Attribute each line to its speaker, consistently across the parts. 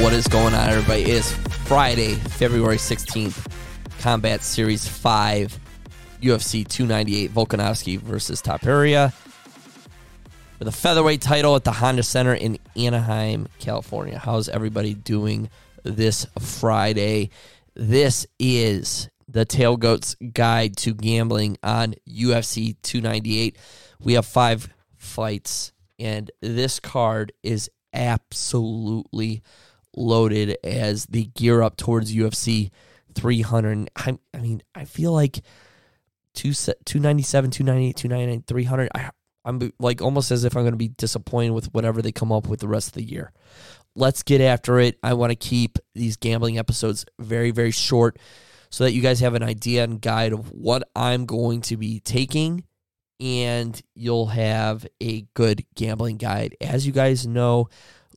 Speaker 1: What is going on, everybody? It is Friday, February 16th, Combat Series 5, UFC 298, Volkanovski versus Topuria for the featherweight title at the Honda Center in Anaheim, California. How's everybody doing this Friday? This is the Tailgoats Guide to Gambling on UFC 298. We have five fights, and this card is absolutely loaded as they gear up towards UFC 300. I, I mean, I feel like two, 297, 298, 299, 300. I, I'm like almost as if I'm going to be disappointed with whatever they come up with the rest of the year. Let's get after it. I want to keep these gambling episodes very, very short so that you guys have an idea and guide of what I'm going to be taking and you'll have a good gambling guide. As you guys know,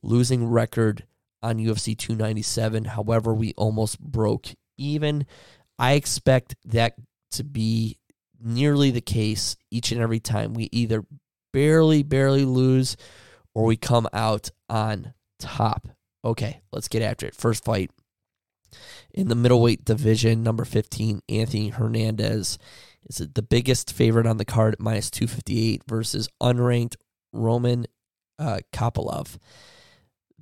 Speaker 1: losing record on UFC 297. However, we almost broke even. I expect that to be nearly the case each and every time. We either barely, barely lose or we come out on top. Okay, let's get after it. First fight in the middleweight division, number 15, Anthony Hernandez is the biggest favorite on the card at minus 258 versus unranked Roman uh.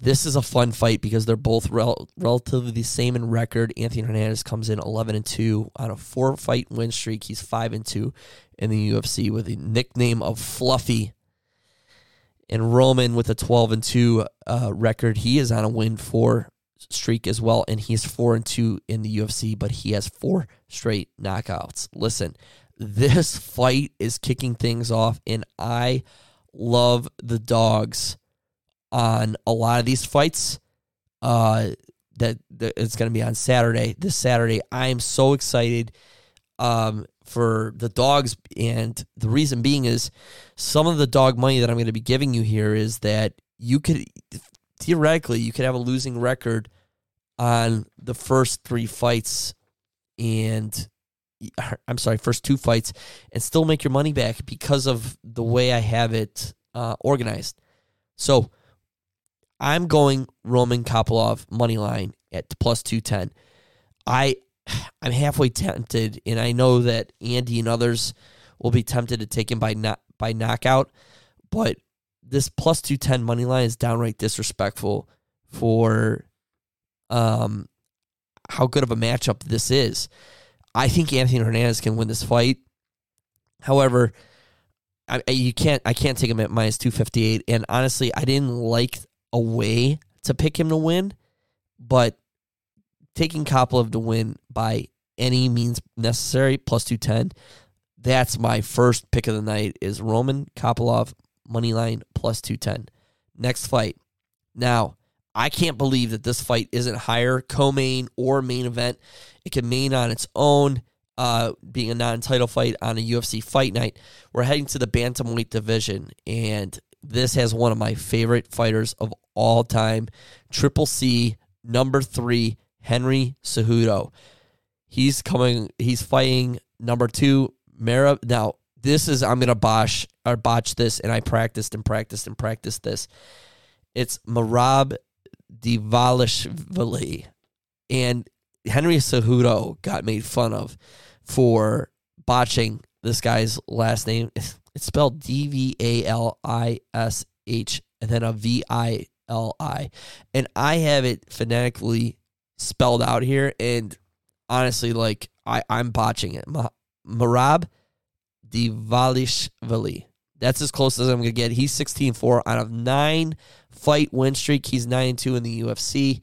Speaker 1: This is a fun fight because they're both rel- relatively the same in record. Anthony Hernandez comes in 11 and 2 on a four fight win streak. He's 5 and 2 in the UFC with the nickname of Fluffy. And Roman with a 12 and 2 uh, record. He is on a win four streak as well, and he's 4 and 2 in the UFC, but he has four straight knockouts. Listen, this fight is kicking things off, and I love the dogs on a lot of these fights. Uh, that, that it's going to be on Saturday. This Saturday, I am so excited um, for the dogs, and the reason being is some of the dog money that I'm going to be giving you here is that you could theoretically you could have a losing record on the first three fights, and I'm sorry, first two fights, and still make your money back because of the way I have it uh, organized. So I'm going Roman Kopylov money line at plus 210. I I'm halfway tempted and I know that Andy and others will be tempted to take him by not by knockout, but this plus 210 money line is downright disrespectful for um how good of a matchup this is. I think Anthony Hernandez can win this fight. However, I, you can't I can't take him at minus 258 and honestly, I didn't like a way to pick him to win, but taking Kopylov to win by any means necessary, plus 210, that's my first pick of the night is Roman Kopylov, money line, plus 210. Next fight. Now, I can't believe that this fight isn't higher, co-main or main event. It can main on its own, uh, being a non-title fight on a UFC fight night. We're heading to the bantamweight division, and this has one of my favorite fighters of all time, Triple C, number three, Henry Cejudo. He's coming. He's fighting number two, Mara. Now this is I'm gonna botch or botch this, and I practiced and practiced and practiced this. It's Merab Dvalishvili, and Henry Cejudo got made fun of for botching this guy's last name. It's spelled D V A L I S H and then a V I L I. And I have it phonetically spelled out here. And honestly, like, I, I'm botching it. Marab Divalishvili. That's as close as I'm going to get. He's 16 4 out of nine fight win streak. He's 9 2 in the UFC.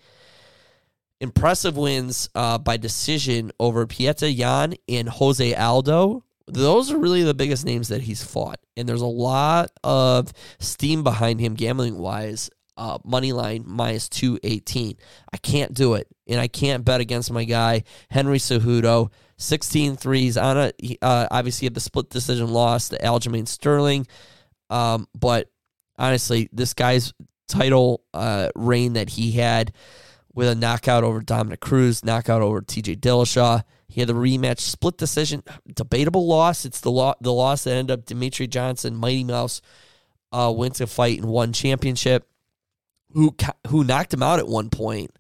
Speaker 1: Impressive wins uh, by decision over Petr Yan and Jose Aldo those are really the biggest names that he's fought. And there's a lot of steam behind him gambling wise. Uh, money line minus 218. I can't do it. And I can't bet against my guy, Henry Cejudo. 16 threes on it. Uh, obviously, had the split decision loss to Aljamain Sterling. Um, but honestly, this guy's title uh, reign that he had with a knockout over Dominick Cruz, knockout over TJ Dillashaw, he had the rematch split decision, debatable loss. It's the lo- the loss that ended up Dimitri Johnson, Mighty Mouse, uh, went to fight and won championship. who who knocked him out at one point.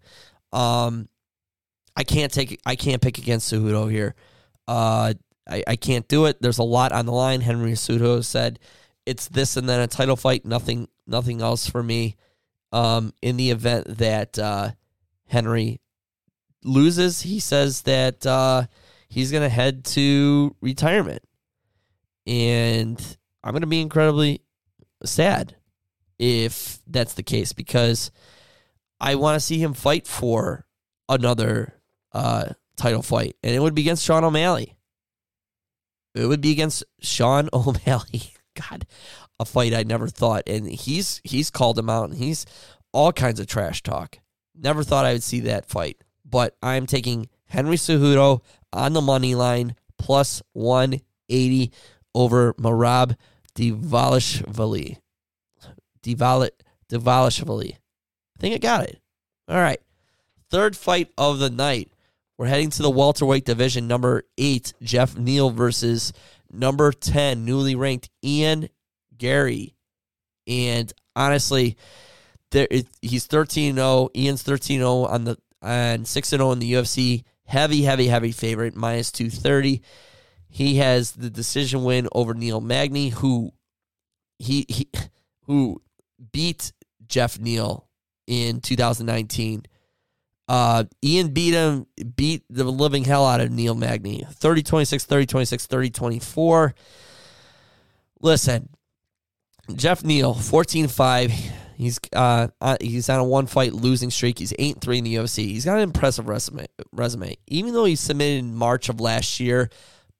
Speaker 1: Um, I can't take I can't pick against Cejudo here. Uh, I, I can't do it. There's a lot on the line. Henry Cejudo said it's this and then a title fight. Nothing nothing else for me. Um, in the event that uh, Henry loses, he says that uh, he's going to head to retirement, and I'm going to be incredibly sad if that's the case because I want to see him fight for another uh, title fight, and it would be against Sean O'Malley. It would be against Sean O'Malley. God, a fight I never thought, and he's he's called him out, and he's all kinds of trash talk. Never thought I would see that fight, but I'm taking Henry Cejudo on the money line plus 180 over Merab Dvalishvili. Dival- Dvalishvili. I think I got it. All right. Third fight of the night. We're heading to the welterweight division. Number eight, Geoff Neal versus number 10, newly ranked Ian Garry. And honestly, there it, he's 13 0. Ian's 13 0 on the and 6 0 in the UFC. Heavy, heavy, heavy favorite, minus 230. He has the decision win over Neil Magny, who he, he who beat Geoff Neal in 2019. Uh, Ian beat him, beat the living hell out of Neil Magny. 30 26, 30 26, 30 24. Listen, Geoff Neal, 14 5. He's uh, uh, he's on a one fight losing streak. He's eight three in the UFC. He's got an impressive resume. Resume, even though he submitted in March of last year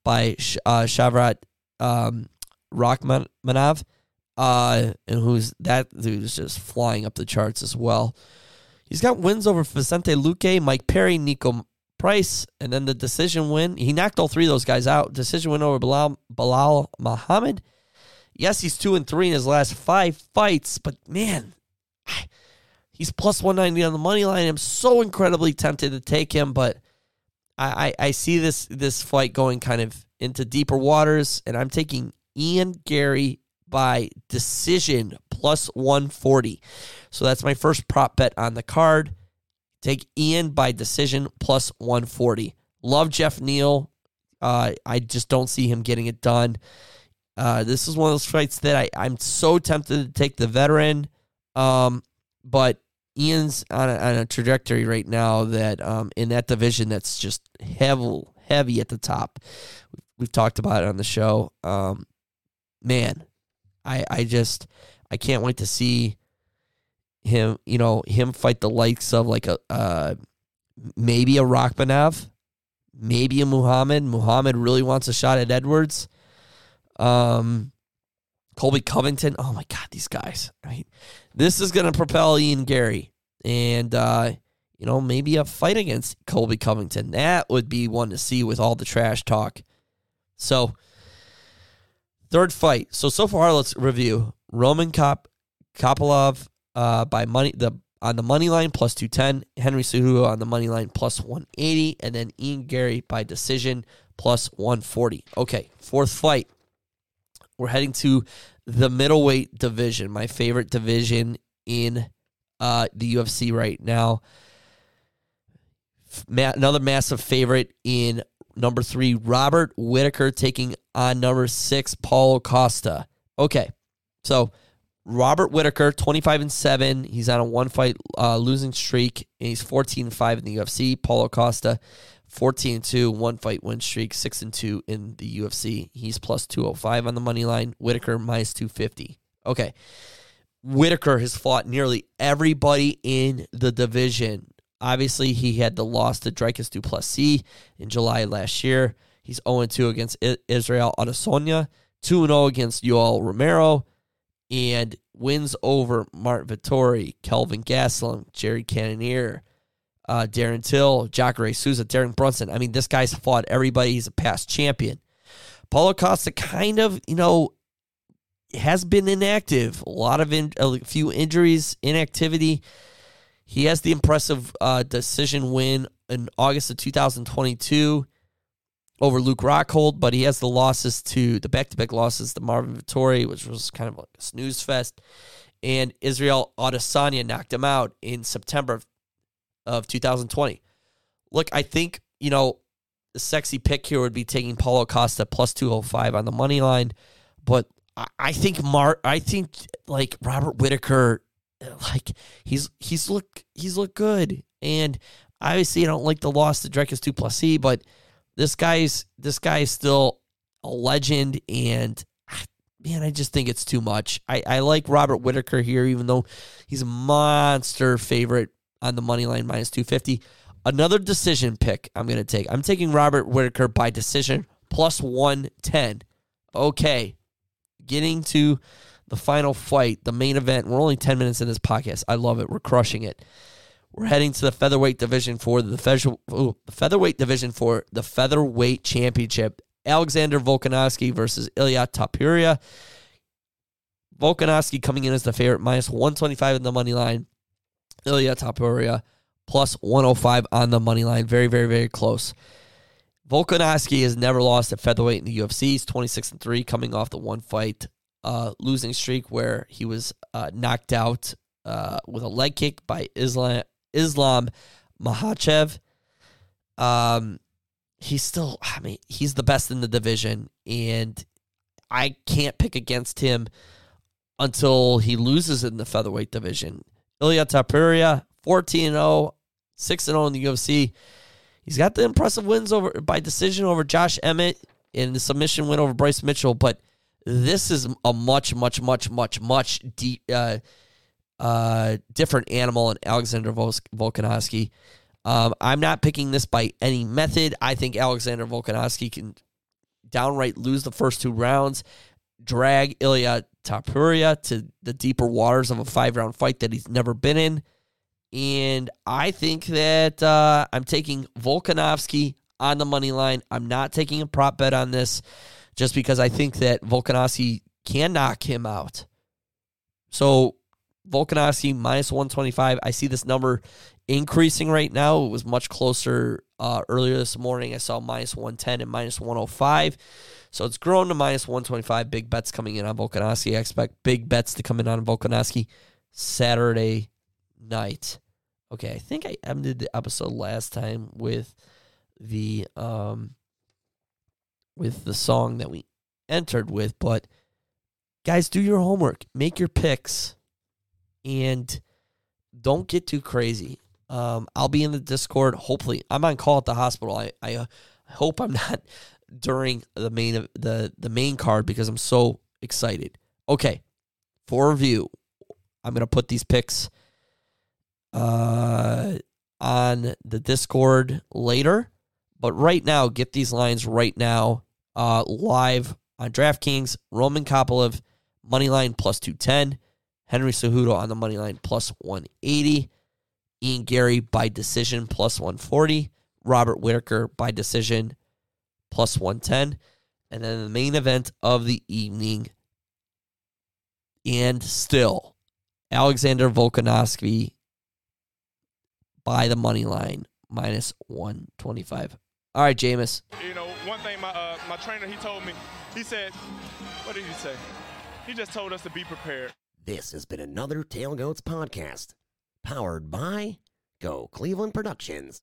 Speaker 1: by uh, Shavkat um, Rakhmonov, uh, and who's that dude's just flying up the charts as well. He's got wins over Vicente Luque, Mike Perry, Niko Price, and then the decision win. He knocked all three of those guys out. Decision win over Belal, Belal Muhammad Yes, he's two and three in his last five fights, but man, he's plus 190 on the money line. I'm so incredibly tempted to take him, but I, I, I see this this fight going kind of into deeper waters, and I'm taking Ian Garry by decision plus 140. So that's my first prop bet on the card. Take Ian by decision plus 140. Love Geoff Neal. Uh, I just don't see him getting it done. Uh, this is one of those fights that I, I'm so tempted to take the veteran, um, but Ian's on a, on a trajectory right now that um, in that division that's just heavy, heavy at the top. We've talked about it on the show. Um, man, I I just I can't wait to see him. You know him fight the likes of like a uh, maybe a Rakhmonov, maybe a Muhammad. Muhammad really wants a shot at Edwards. Um, Colby Covington. Oh my God, these guys, right? This is going to propel Ian Garry, And, uh, you know, maybe a fight against Colby Covington. That would be one to see with all the trash talk. So, third fight. So, so far, let's review Roman Kop, Kopylov uh, by money, the on the money line plus 210, Henry Cejudo on the money line plus 180, and then Ian Garry by decision plus 140. Okay, fourth fight. We're heading to the middleweight division, my favorite division in uh, the UFC right now. Ma- another massive favorite in number three, Robert Whittaker taking on number six, Paulo Costa. Okay, so Robert Whittaker, 25 and 7. He's on a one fight uh, losing streak, and he's 14 and 5 in the UFC. Paulo Costa, 14 and 2, one fight win streak, 6 and 2 in the UFC. He's plus 205 on the money line. Whittaker minus 250. Okay. Whittaker has fought nearly everybody in the division. Obviously, he had the loss to Dricus Du Plessis in July last year. He's 0 2 against Israel Adesanya, 2 0 against Yoel Romero, and wins over Marvin Vettori, Kelvin Gastelum, Jerry Cannonier, uh, Darren Till, Jacare Souza, Darren Brunson. I mean, this guy's fought everybody. He's a past champion. Paulo Costa kind of, you know, has been inactive. A lot of in, a few injuries, inactivity. He has the impressive uh, decision win in August of 2022 over Luke Rockhold, but he has the losses to the back-to-back losses to Marvin Vettori, which was kind of like a snooze fest, and Israel Adesanya knocked him out in September of, of 2020. Look, I think, you know, the sexy pick here would be taking Paulo Costa plus 205 on the money line, but I, think Mark I think like Robert Whittaker like he's he's look he's looked good. And obviously I don't like the loss to Dricus Du Plessis, but this guy's this guy is still a legend and man, I just think it's too much. I, I like Robert Whittaker here, even though he's a monster favorite on the money line minus 250. Another decision pick I'm going to take. I'm taking Robert Whittaker by decision plus 110. Okay. Getting to the final fight, the main event. We're only 10 minutes in this podcast. I love it. We're crushing it. We're heading to the featherweight division for the, the featherweight division for the featherweight championship Alexander Volkanovski versus Ilya Topuria. Volkanovski coming in as the favorite, minus 125 in the money line. Ilya Topuria plus 105 on the money line. Very, very, very close. Volkanovski has never lost at featherweight in the UFC. He's 26 and 3 coming off the one fight uh, losing streak where he was uh, knocked out uh, with a leg kick by Islam Islam Makhachev. Um, he's still, I mean, he's the best in the division, and I can't pick against him until he loses in the featherweight division. Ilya Topuria, 14 0, 6 0 in the UFC. He's got the impressive wins over by decision over Josh Emmett and the submission win over Bryce Mitchell, but this is a much, much, much, much, much deep, uh, uh, different animal in Alexander Volkanovski. Um, I'm not picking this by any method. I think Alexander Volkanovski can downright lose the first two rounds, drag Ilya Topuria to the deeper waters of a five round fight that he's never been in. And I think that uh, I'm taking Volkanovski on the money line. I'm not taking a prop bet on this just because I think that Volkanovski can knock him out. So Volkanovski minus 125. I see this number increasing right now. It was much closer uh, earlier this morning. I saw minus 110 and minus 105. So it's grown to minus 125. Big bets coming in on Volkanovski. I expect big bets to come in on Volkanovski Saturday night. Okay, I think I ended the episode last time with the um with the song that we entered with, but guys, do your homework, make your picks, and don't get too crazy. Um, I'll be in the Discord. Hopefully, I'm on call at the hospital. I I, uh, hope I'm not during the main the the main card because I'm so excited. Okay, for review, I'm gonna put these picks uh on the Discord later, but right now, get these lines right now uh live on DraftKings. Roman Kopylov money line plus two ten. Henry Cejudo on the money line plus one eighty. Ian Garry by decision plus 140. Robert Whittaker by decision plus 110. And then the main event of the evening. And still, Alexander Volkanovski by the money line minus 125. All right, Jameis.
Speaker 2: You know, one thing my uh, my trainer he told me, he said, what did he say? He just told us to be prepared.
Speaker 3: This has been another Tailgoats podcast powered by Go Cleveland Productions.